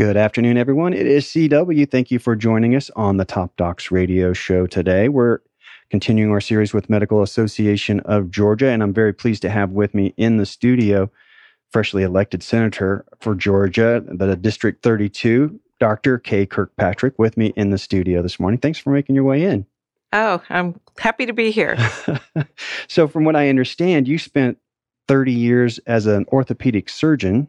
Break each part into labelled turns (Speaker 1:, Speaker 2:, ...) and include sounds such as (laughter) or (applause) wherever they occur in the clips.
Speaker 1: Good afternoon, everyone. It is CW. Thank you for joining us on the Top Docs radio show today. We're continuing our series with Medical Association of Georgia, and I'm very pleased to have with me in the studio freshly elected senator for Georgia, the District 32, Dr. Kay Kirkpatrick, with me in the studio this morning. Thanks for making your way in.
Speaker 2: Oh, I'm happy to be here. (laughs)
Speaker 1: so, from what I understand, you spent 30 years as an orthopedic surgeon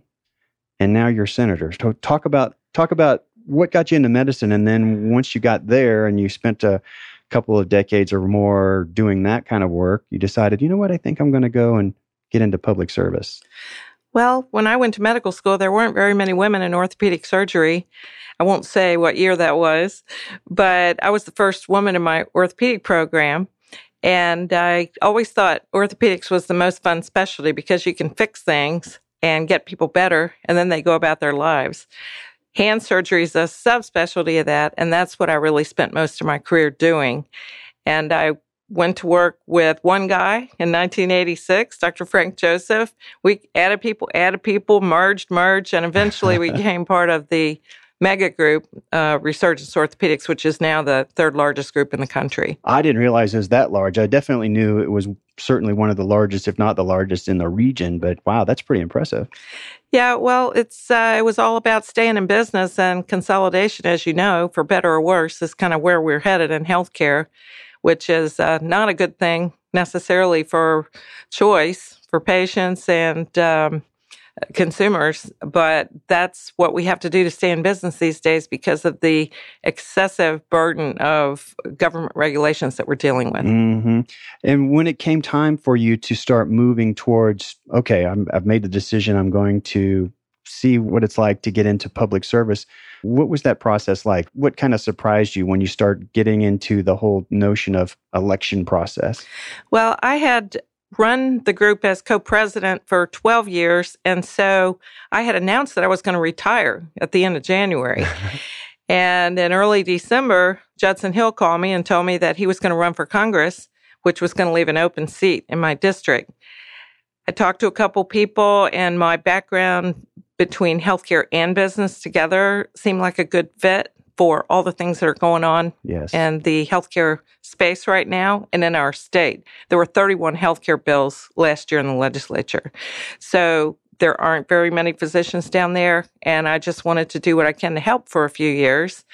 Speaker 1: and now you're senator. So talk about talk about what got you into medicine, and then once you got there and you spent a couple of decades or more doing that kind of work, you decided, you know what, I think I'm going to go and get into public service.
Speaker 2: Well, when I went to medical school, there weren't very many women in orthopedic surgery. I won't say what year that was, but I was the first woman in my orthopedic program. And I always thought orthopedics was the most fun specialty because you can fix things and get people better, and then they go about their lives. Hand surgery is a subspecialty of that, and that's what I really spent most of my career doing. And I went to work with one guy in 1986, Dr. Frank Joseph. We added people, added people, merged, merged, and eventually we (laughs) became part of the mega group, uh, Resurgens Orthopedics, which is now the third largest group in the country.
Speaker 1: I didn't realize it was that large. I definitely knew it was certainly one of the largest, if not the largest, in the region. But wow, that's pretty impressive.
Speaker 2: Yeah, well, it's uh, it was all about staying in business and consolidation, as you know, for better or worse, is kind of where we're headed in healthcare, which is uh, not a good thing necessarily for choice for patients and um, consumers, but that's what we have to do to stay in business these days because of the excessive burden of government regulations that we're dealing with.
Speaker 1: Mm-hmm. And when it came time for you to start moving towards, okay, i I've made the decision, I'm going to see what it's like to get into public service. What was that process like? What kind of surprised you when you start getting into the whole notion of election process?
Speaker 2: Well, I had run the group as co president for 12 years. And so I had announced that I was going to retire at the end of January. (laughs) and in early December, Judson Hill called me and told me that he was going to run for Congress, which was going to leave an open seat in my district. I talked to a couple people, and my background between healthcare and business together seemed like a good fit for all the things that are going on
Speaker 1: yes.
Speaker 2: in the healthcare space right now and in our state. There were 31 healthcare bills last year in the legislature. So there aren't very many physicians down there, and I just wanted to do what I can to help for a few years.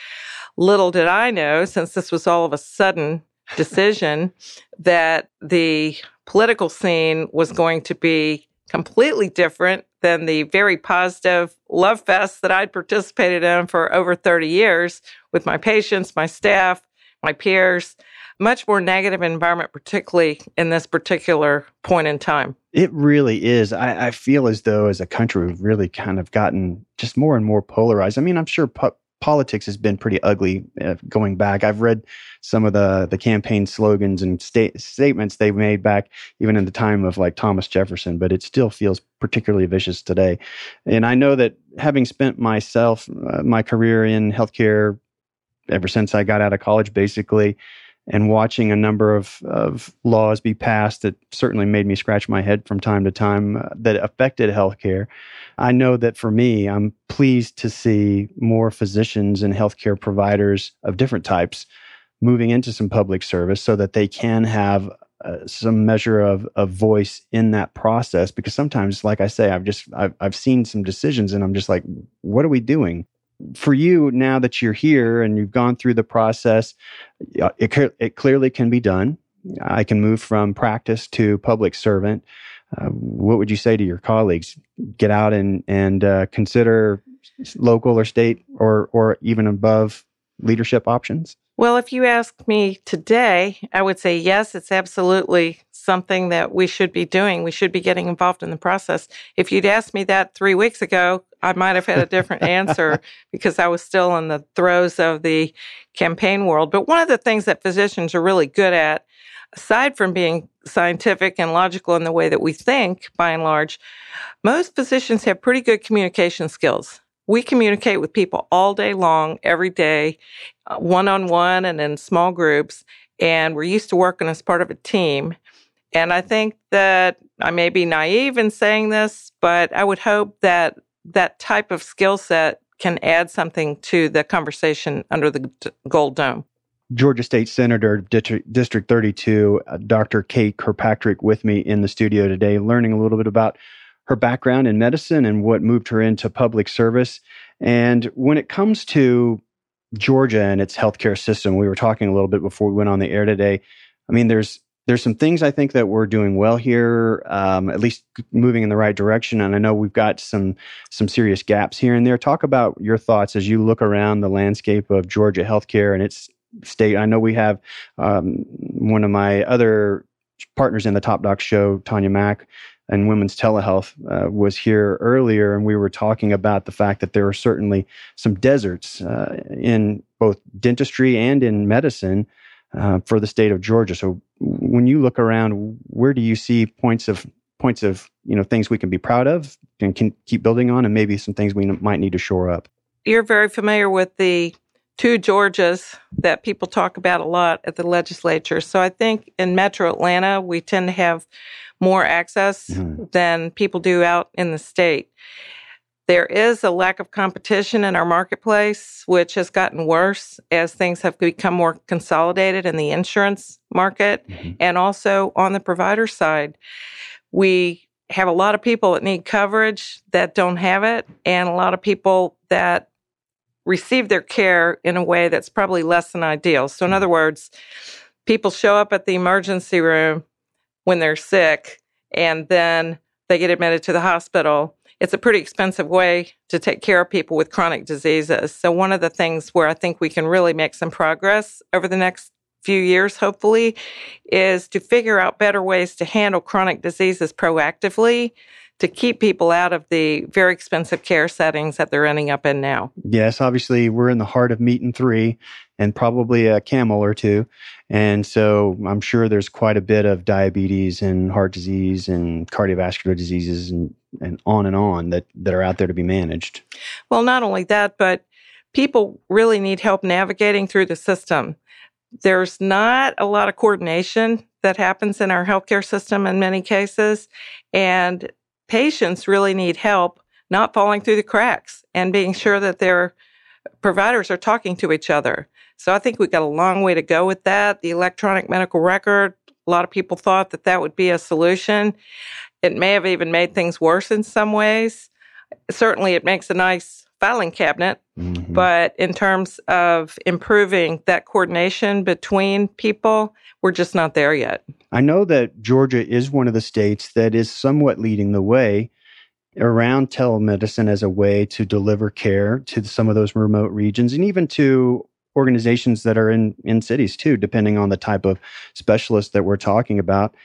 Speaker 2: Little did I know, since this was all of a sudden decision, (laughs) that the political scene was going to be completely different than the very positive love fest that I'd participated in for over 30 years with my patients, my staff, my peers. Much more negative environment, particularly in this particular point in time.
Speaker 1: It really is. I, I feel as though, as a country, we've really kind of gotten just more and more polarized. I mean, I'm sure pu- politics has been pretty ugly uh, going back. I've read some of the the campaign slogans and state, statements they made back even in the time of like Thomas Jefferson, but it still feels particularly vicious today. And I know that having spent myself uh, my career in healthcare ever since I got out of college, basically, and watching a number of, of laws be passed that certainly made me scratch my head from time to time uh, that affected healthcare. I know that for me, I'm pleased to see more physicians and healthcare providers of different types moving into some public service so that they can have uh, some measure of, of voice in that process because sometimes like i say i've just I've, I've seen some decisions and i'm just like what are we doing for you now that you're here and you've gone through the process it, it clearly can be done i can move from practice to public servant uh, what would you say to your colleagues? Get out and and uh, consider local or state or or even above leadership options.
Speaker 2: Well, if you ask me today, I would say yes, it's absolutely something that we should be doing. We should be getting involved in the process. If you'd asked me that three weeks ago, I might have had a different answer (laughs) because I was still in the throes of the campaign world. But one of the things that physicians are really good at, aside from being scientific and logical in the way that we think, by and large, most physicians have pretty good communication skills. We communicate with people all day long, every day, one on one and in small groups. And we're used to working as part of a team. And I think that I may be naive in saying this, but I would hope that that type of skill set can add something to the conversation under the Gold Dome.
Speaker 1: Georgia State Senator, District 32, uh, Dr. Kay Kirkpatrick, with me in the studio today, learning a little bit about her background in medicine and what moved her into public service. And when it comes to Georgia and its healthcare system, we were talking a little bit before we went on the air today. I mean, there's there's some things I think that we're doing well here, um, at least moving in the right direction. And I know we've got some some serious gaps here and there. Talk about your thoughts as you look around the landscape of Georgia healthcare and its state. I know we have um, one of my other partners in the Top Doc show, Tanya Mack, and Women's Telehealth uh, was here earlier, and we were talking about the fact that there are certainly some deserts uh, in both dentistry and in medicine uh, for the state of Georgia. So when you look around, where do you see points of points of you know things we can be proud of and can keep building on, and maybe some things we might need to shore up?
Speaker 2: You're very familiar with the two Georgias that people talk about a lot at the legislature. So I think in Metro Atlanta, we tend to have more access mm-hmm. than people do out in the state. There is a lack of competition in our marketplace, which has gotten worse as things have become more consolidated in the insurance market mm-hmm. and also on the provider side. We have a lot of people that need coverage that don't have it, and a lot of people that receive their care in a way that's probably less than ideal. So, in other words, people show up at the emergency room when they're sick and then they get admitted to the hospital it's a pretty expensive way to take care of people with chronic diseases. So, one of the things where I think we can really make some progress over the next few years, hopefully, is to figure out better ways to handle chronic diseases proactively to keep people out of the very expensive care settings that they're ending up in now.
Speaker 1: Yes, obviously, we're in the heart of meat and three and probably a camel or two. And so I'm sure there's quite a bit of diabetes and heart disease and cardiovascular diseases and, and on and on that, that are out there to be managed.
Speaker 2: Well, not only that, but people really need help navigating through the system. There's not a lot of coordination that happens in our healthcare system in many cases. And patients really need help not falling through the cracks and being sure that their providers are talking to each other. So I think we've got a long way to go with that. The electronic medical record, a lot of people thought that that would be a solution. It may have even made things worse in some ways. Certainly, it makes a nice filing cabinet, mm-hmm. but in terms of improving that coordination between people, we're just not there yet.
Speaker 1: I know that Georgia is one of the states that is somewhat leading the way around telemedicine as a way to deliver care to some of those remote regions and even to organizations that are in in cities too depending on the type of specialist that we're talking about.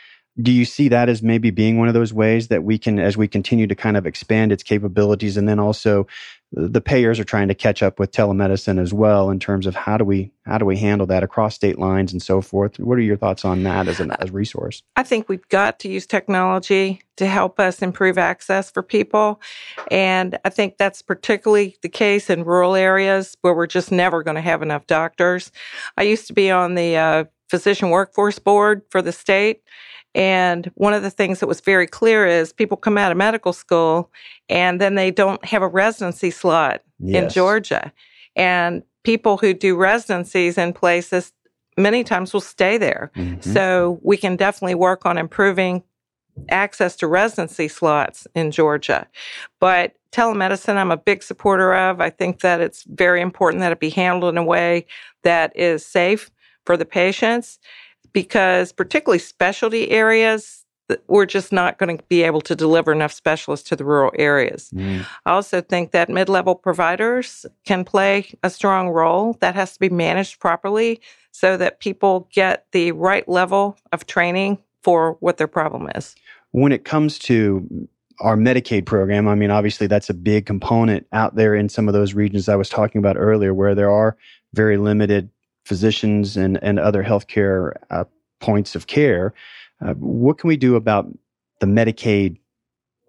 Speaker 1: Do you see that as maybe being one of those ways that we can as we continue to kind of expand its capabilities and then also the payers are trying to catch up with telemedicine as well in terms of how do we how do we handle that across state lines and so forth. What are your thoughts on that as, as a resource?
Speaker 2: I think we've got to use technology to help us improve access for people. And i think that's particularly the case in rural areas where we're just never going to have enough doctors. I used to be on the uh, physician workforce board for the state and one of the things that was very clear is people come out of medical school and then they don't have a residency slot yes. in Georgia. And people who do residencies in places many times will stay there. Mm-hmm. So we can definitely work on improving access to residency slots in Georgia. But telemedicine, I'm a big supporter of. I think that it's very important that it be handled in a way that is safe for the patients because particularly specialty areas, we're just not going to be able to deliver enough specialists to the rural areas. Mm. I also think that mid level providers can play a strong role. That has to be managed properly so that people get the right level of training for what their problem is.
Speaker 1: When it comes to our Medicaid program. I mean, obviously, that's a big component out there in some of those regions I was talking about earlier, where there are very limited physicians and, and other healthcare uh, points of care. Uh, what can we do about the Medicaid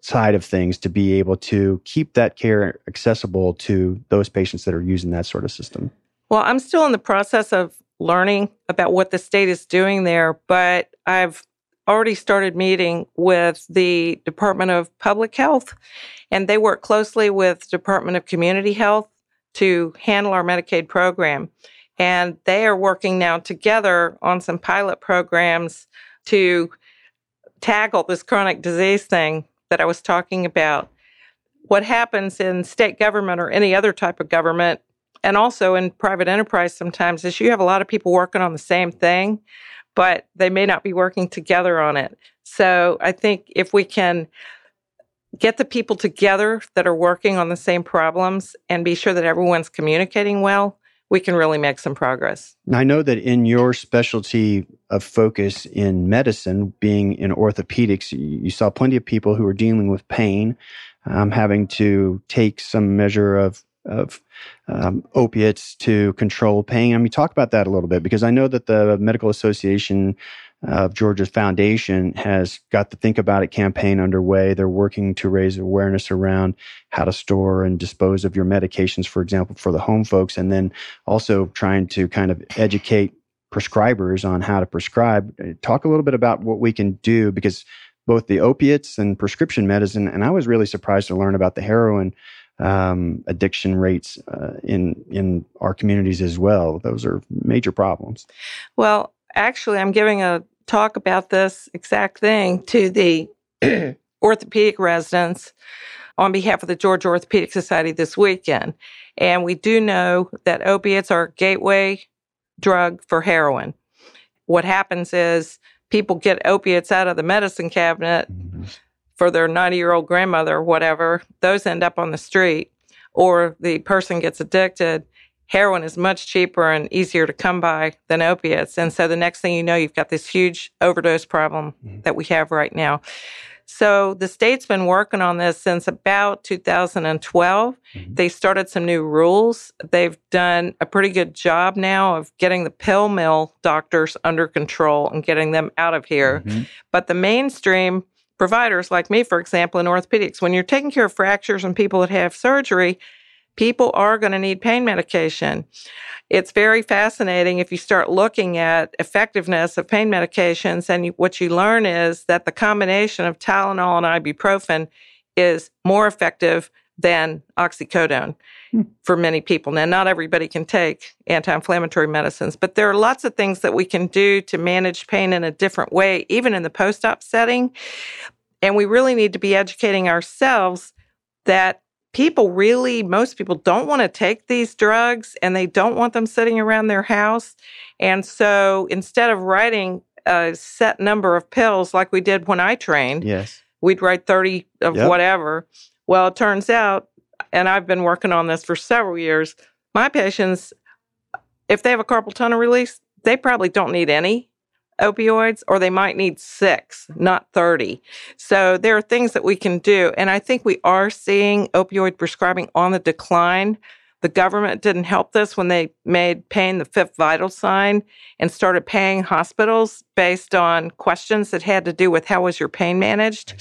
Speaker 1: side of things to be able to keep that care accessible to those patients that are using that sort of system?
Speaker 2: Well, I'm still in the process of learning about what the state is doing there, but I've already started meeting with the Department of Public Health, and they work closely with Department of Community Health to handle our Medicaid program. And they are working now together on some pilot programs to tackle this chronic disease thing that I was talking about. What happens in state government or any other type of government, and also in private enterprise sometimes, is you have a lot of people working on the same thing, but they may not be working together on it. So I think if we can get the people together that are working on the same problems and be sure that everyone's communicating well, we can really make some progress.
Speaker 1: I know that in your specialty of focus in medicine, being in orthopedics, you saw plenty of people who are dealing with pain, um, having to take some measure of of um, opiates to control pain. I mean, talk about that a little bit because I know that the Medical Association of Georgia's foundation has got the Think About It campaign underway. They're working to raise awareness around how to store and dispose of your medications, for example, for the home folks, and then also trying to kind of educate prescribers on how to prescribe. Talk a little bit about what we can do because both the opiates and prescription medicine, and I was really surprised to learn about the heroin um, addiction rates uh, in in our communities as well. Those are major problems.
Speaker 2: Well, actually, I'm giving a talk about this exact thing to the (clears throat) orthopedic residents on behalf of the Georgia Orthopedic Society this weekend. And we do know that opiates are a gateway drug for heroin. What happens is people get opiates out of the medicine cabinet for their 90 year old grandmother or whatever, those end up on the street, or the person gets addicted heroin is much cheaper and easier to come by than opiates. And so the next thing you know, you've got this huge overdose problem mm-hmm. that we have right now. So the state's been working on this since about 2012. Mm-hmm. They started some new rules. They've done a pretty good job now of getting the pill mill doctors under control and getting them out of here. Mm-hmm. But the mainstream providers like me, for example, in orthopedics, when you're taking care of fractures and people that have surgery, people are going to need pain medication. It's very fascinating if you start looking at effectiveness of pain medications, and you, what you learn is that the combination of Tylenol and ibuprofen is more effective than oxycodone hmm. for many people. Now, not everybody can take anti inflammatory medicines, but there are lots of things that we can do to manage pain in a different way, even in the post op setting. And we really need to be educating ourselves that people really, most people don't want to take these drugs and they don't want them sitting around their house. And so instead of writing a set number of pills like we did when I trained,
Speaker 1: yes.
Speaker 2: we'd write 30 of yep. whatever. Well, it turns out, and I've been working on this for several years, my patients, if they have a carpal tunnel release, they probably don't need any opioids or they might need six, not 30. So there are things that we can do. And I think we are seeing opioid prescribing on the decline. The government didn't help this when they made pain the fifth vital sign and started paying hospitals based on questions that had to do with how was your pain managed.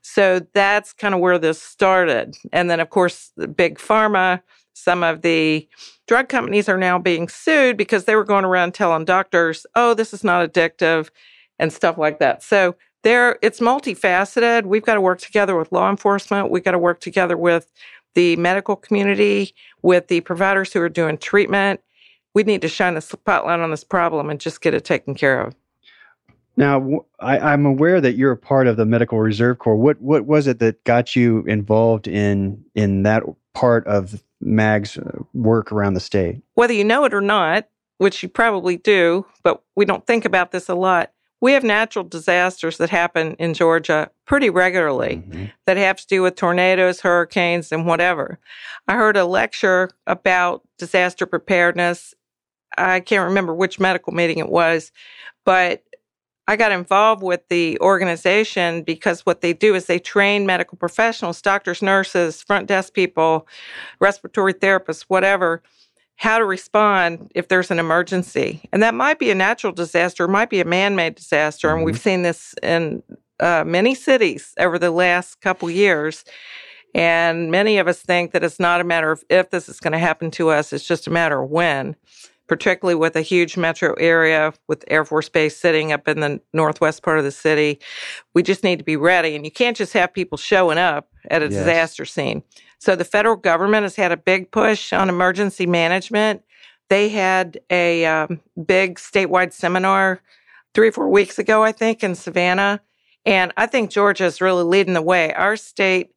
Speaker 2: So that's kind of where this started. And then, of course, the big pharma, some of the drug companies are now being sued because they were going around telling doctors, oh, this is not addictive and stuff like that. So there it's multifaceted. We've got to work together with law enforcement. We've got to work together with the medical community, with the providers who are doing treatment. We need to shine the spotlight on this problem and just get it taken care of.
Speaker 1: Now, I, am aware that you're a part of the Medical Reserve Corps. What what was it that got you involved in in that part of MAG's uh, work around the state.
Speaker 2: Whether you know it or not, which you probably do, but we don't think about this a lot. We have natural disasters that happen in Georgia pretty regularly mm-hmm. that have to do with tornadoes, hurricanes, and whatever. I heard a lecture about disaster preparedness. I can't remember which medical meeting it was, but I got involved with the organization because what they do is they train medical professionals, doctors, nurses, front desk people, respiratory therapists, whatever, how to respond if there's an emergency. And that might be a natural disaster, it might be a man made disaster. Mm-hmm. And we've mm-hmm. seen this in uh, many cities over the last couple years. And many of us think that it's not a matter of if this is going to happen to us, it's just a matter of when particularly with a huge metro area with Air Force Base sitting up in the northwest part of the city. We just need to be ready. And you can't just have people showing up at a yes. disaster scene. So the federal government has had a big push on emergency management. They had a um, big statewide seminar three or four weeks ago, I think, in Savannah. And I think Georgia is really leading the way. Our state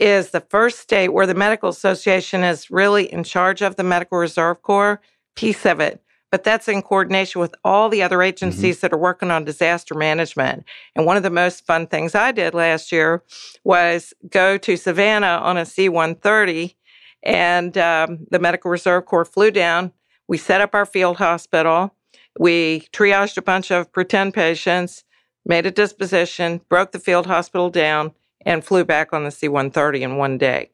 Speaker 2: is the first state where the Medical Association is really in charge of the Medical Reserve Corps piece of it, but that's in coordination with all the other mm-hmm. agencies mm-hmm. that are working on disaster management. And one of the most fun things I did last year was go to Savannah on a C 130, and um, the Medical Reserve Corps flew down. We set up our field hospital. We triaged a bunch of pretend patients, made a disposition, broke the field hospital down, and flew back on the C 130 in one day.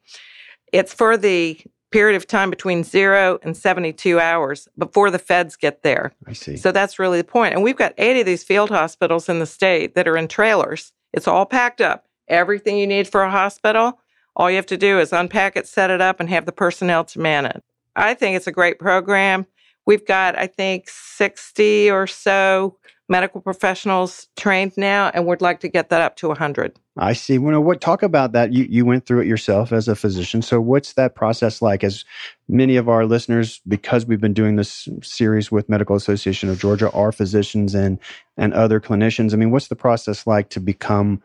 Speaker 2: It's for the period of time between zero and 72 hours before the feds get there.
Speaker 1: I see.
Speaker 2: So that's really the point. And we've got 80 of these field hospitals in the state that are in trailers. It's all packed up. Everything you need for a hospital, all you have to do is unpack it, set it up, and have the personnel to man it. I think it's a great program. We've got, I think, 60 or so medical professionals trained now, and we'd like to get that up to 100.
Speaker 1: I see. Well, what talk about that? You you went through it yourself as a physician. So what's that process like? As many of our listeners, because we've been doing this series with Medical Association of Georgia, are physicians and and other clinicians. I mean, what's the process like to become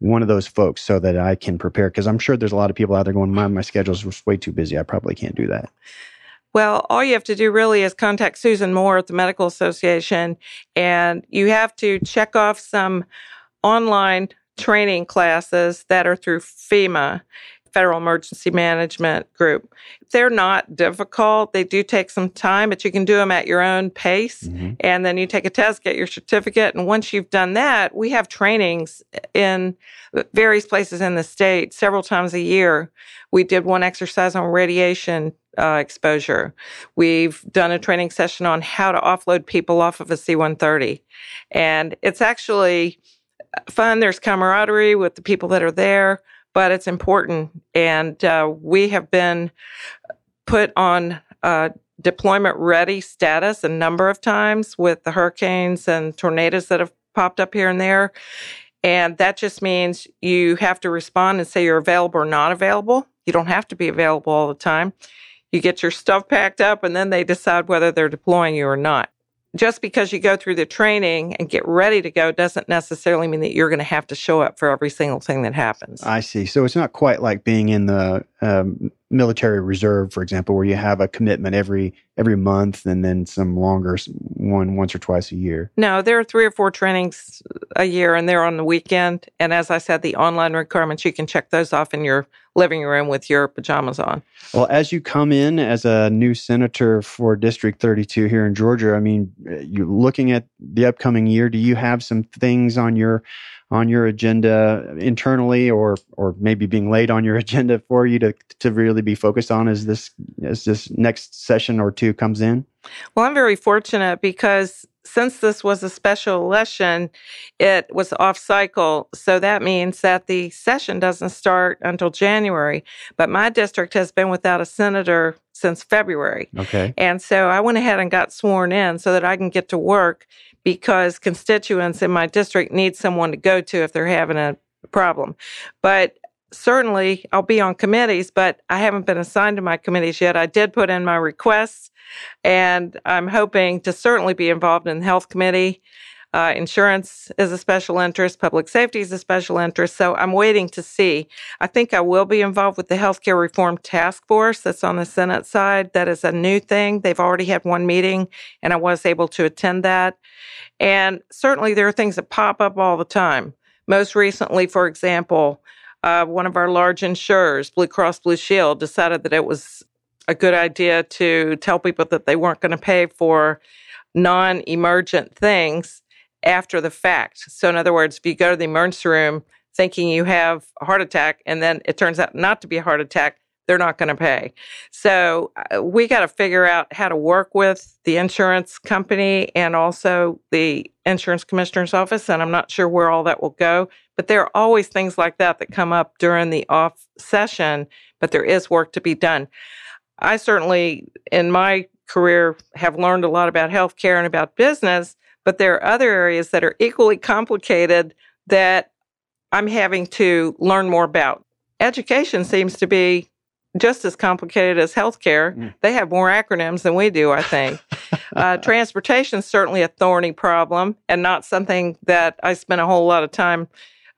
Speaker 1: one of those folks so that I can prepare? Because I'm sure there's a lot of people out there going, my my schedule's way too busy. I probably can't do that.
Speaker 2: Well, all you have to do really is contact Susan Moore at the Medical Association, and you have to check off some online training classes that are through FEMA, Federal Emergency Management Group. They're not difficult. They do take some time, but you can do them at your own pace. Mm-hmm. And then you take a test, get your certificate. And once you've done that, we have trainings in various places in the state several times a year. We did one exercise on radiation uh, exposure. We've done a training session on how to offload people off of a C 130. And it's actually fun. There's camaraderie with the people that are there, but it's important. And uh, we have been put on uh, deployment ready status a number of times with the hurricanes and tornadoes that have popped up here and there. And that just means you have to respond and say you're available or not available. You don't have to be available all the time. You get your stuff packed up and then they decide whether they're deploying you or not just because you go through the training and get ready to go doesn't necessarily mean that you're going to have to show up for every single thing that happens.
Speaker 1: I see. So it's not quite like being in the um, military reserve, for example, where you have a commitment every every month and then some longer one once or twice a year.
Speaker 2: No, there are three or four trainings a year, and they're on the weekend. And as I said, the online requirements you can check those off in your living room with your pajamas on.
Speaker 1: Well, as you come in as a new senator for District 32 here in Georgia, I mean, eh, you're looking at the upcoming year. Do you have some things on your on your agenda internally or or maybe being laid on your (laughs) agenda for you to to really be focused on as this as this next session or two comes in?
Speaker 2: Well, I'm very fortunate because since this was a special election, it was off cycle. So that means that the session doesn't start until January. But my district has been without a senator since February.
Speaker 1: Okay.
Speaker 2: And so I went ahead and got sworn in so that I can get to work because constituents in my district need someone to go to if they're having a problem. But certainly I'll be on committees, but I haven't been assigned to my committees yet. I did put in my requests and I'm hoping to certainly be involved in the health committee. Uh, insurance is a special interest, public safety is a special interest. So I'm waiting to see. I think I will be involved with the healthcare reform task force that's on the Senate side. That is a new thing. They've already had one meeting and I was able to attend that. And certainly there are things that pop up all the time. Most recently, for example, uh, one of our large insurers, Blue Cross Blue Shield, decided that it was a good idea to tell people that they weren't going to pay for non emergent things after the fact. So, in other words, if you go to the emergency room thinking you have a heart attack and then it turns out not to be a heart attack, they're not going to pay. So uh, we got to figure out how to work with the insurance company and also the insurance commissioner's office. And I'm not sure where all that will go, but there are always things like that that come up during the off session, but there is work to be done. I certainly, in my career, have learned a lot about healthcare and about business, but there are other areas that are equally complicated that I'm having to learn more about. Education seems to be just as complicated as healthcare. Mm. They have more acronyms than we do, I think. uh, (laughs) transportation is certainly a thorny problem and not something that I spent a whole lot of time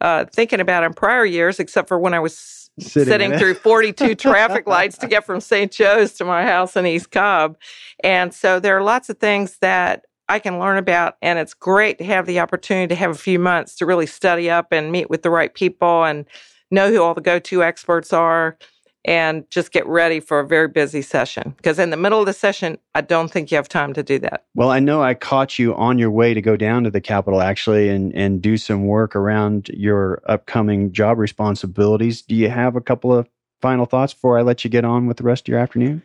Speaker 2: uh, thinking about in prior years, except for when I was sitting, sitting through 42 (laughs) traffic lights to get from St. Joe's to my house in East Cobb. And so there are lots of things that I can learn about, and it's great to have the opportunity to have a few months to really study up and meet with the right people and know who all the go to experts are and just get ready for a very busy session. Because in the middle of the session, I don't think you have time to do that.
Speaker 1: Well, I know I caught you on your way to go down to the Capitol actually and, and do some work around your upcoming job responsibilities. Do you have a couple of final thoughts before I let you get on with the rest of your afternoon?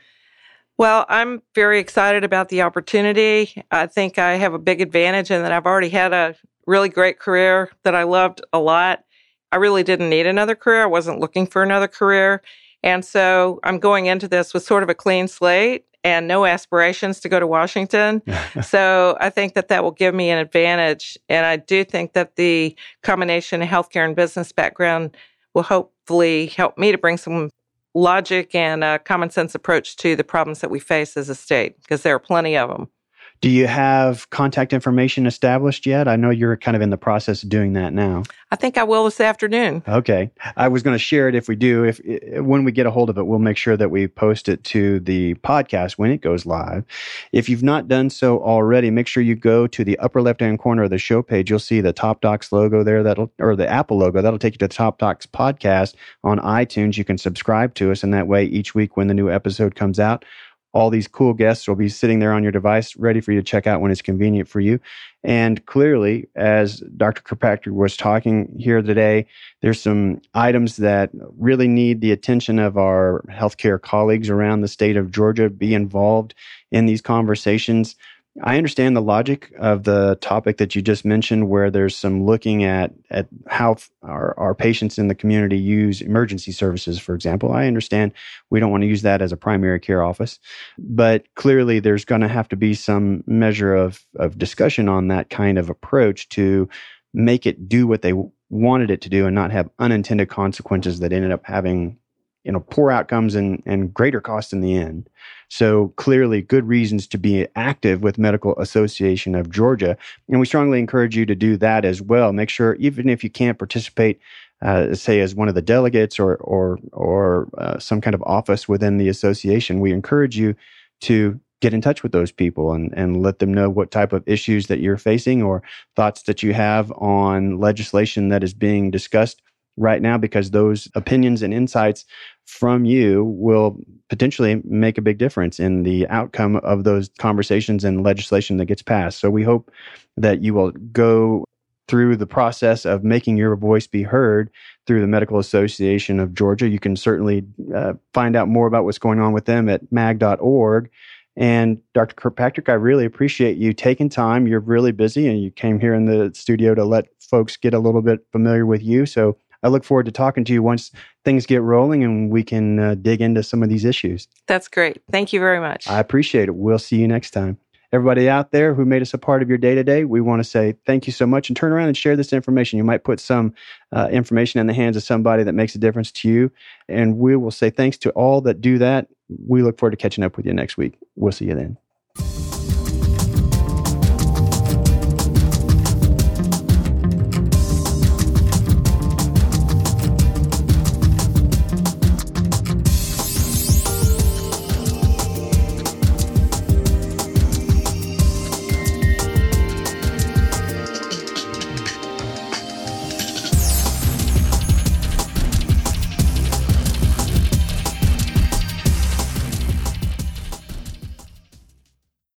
Speaker 2: Well, I'm very excited about the opportunity. I think I have a big advantage in that I've already had a really great career that I loved a lot. I really didn't need another career. I wasn't looking for another career. And so I'm going into this with sort of a clean slate and no aspirations to go to Washington. (laughs) so I think that that will give me an advantage. And I do think that the combination of healthcare and business background will hopefully help me to bring some logic and a common sense approach to the problems that we face as a state, because there are plenty of them.
Speaker 1: Do you have contact information established yet? I know you're kind of in the process of doing that now.
Speaker 2: I think I will this afternoon.
Speaker 1: Okay. I was going to share it if we do. If when we get a hold of it, we'll make sure that we post it to the podcast when it goes live. If you've not done so already, make sure you go to the upper left-hand corner of the show page. You'll see the Top Docs logo there that'll or the Apple logo. That'll take you to the Top Docs podcast on iTunes. You can subscribe to us and that way each week when the new episode comes out, all these cool guests will be sitting there on your device ready for you to check out when it's convenient for you. And clearly, as Dr. Kirkpatrick was talking here today, there's some items that really need the attention of our healthcare colleagues around the state of Georgia. Be involved in these conversations. I understand the logic of the topic that you just mentioned, where there's some looking at at how our, our patients in the community use emergency services, for example. I understand we don't want to use that as a primary care office, but clearly there's going to have to be some measure of of discussion on that kind of approach to make it do what they wanted it to do and not have unintended consequences that ended up having you know poor outcomes and and greater cost in the end. So clearly, good reasons to be active with Medical Association of Georgia, and we strongly encourage you to do that as well. Make sure, even if you can't participate, uh, say as one of the delegates or or or uh, some kind of office within the association, we encourage you to get in touch with those people and, and let them know what type of issues that you're facing or thoughts that you have on legislation that is being discussed right now because those opinions and insights from you will potentially make a big difference in the outcome of those conversations and legislation that gets passed. So we hope that you will go through the process of making your voice be heard through the Medical Association of Georgia. You can certainly uh, find out more about what's going on with them at mag.org. And Dr. Kirkpatrick, I really appreciate you taking time. You're really busy and you came here in the studio to let folks get a little bit familiar with you. So I look forward to talking to you once things get rolling and we can uh, dig into some of these issues.
Speaker 2: That's great. Thank you very much.
Speaker 1: I appreciate it. We'll see you next time. Everybody out there who made us a part of your day to day, we want to say thank you so much and turn around and share this information. You might put some uh, information in the hands of somebody that makes a difference to you. And we will say thanks to all that do that. We look forward to catching up with you next week. We'll see you then.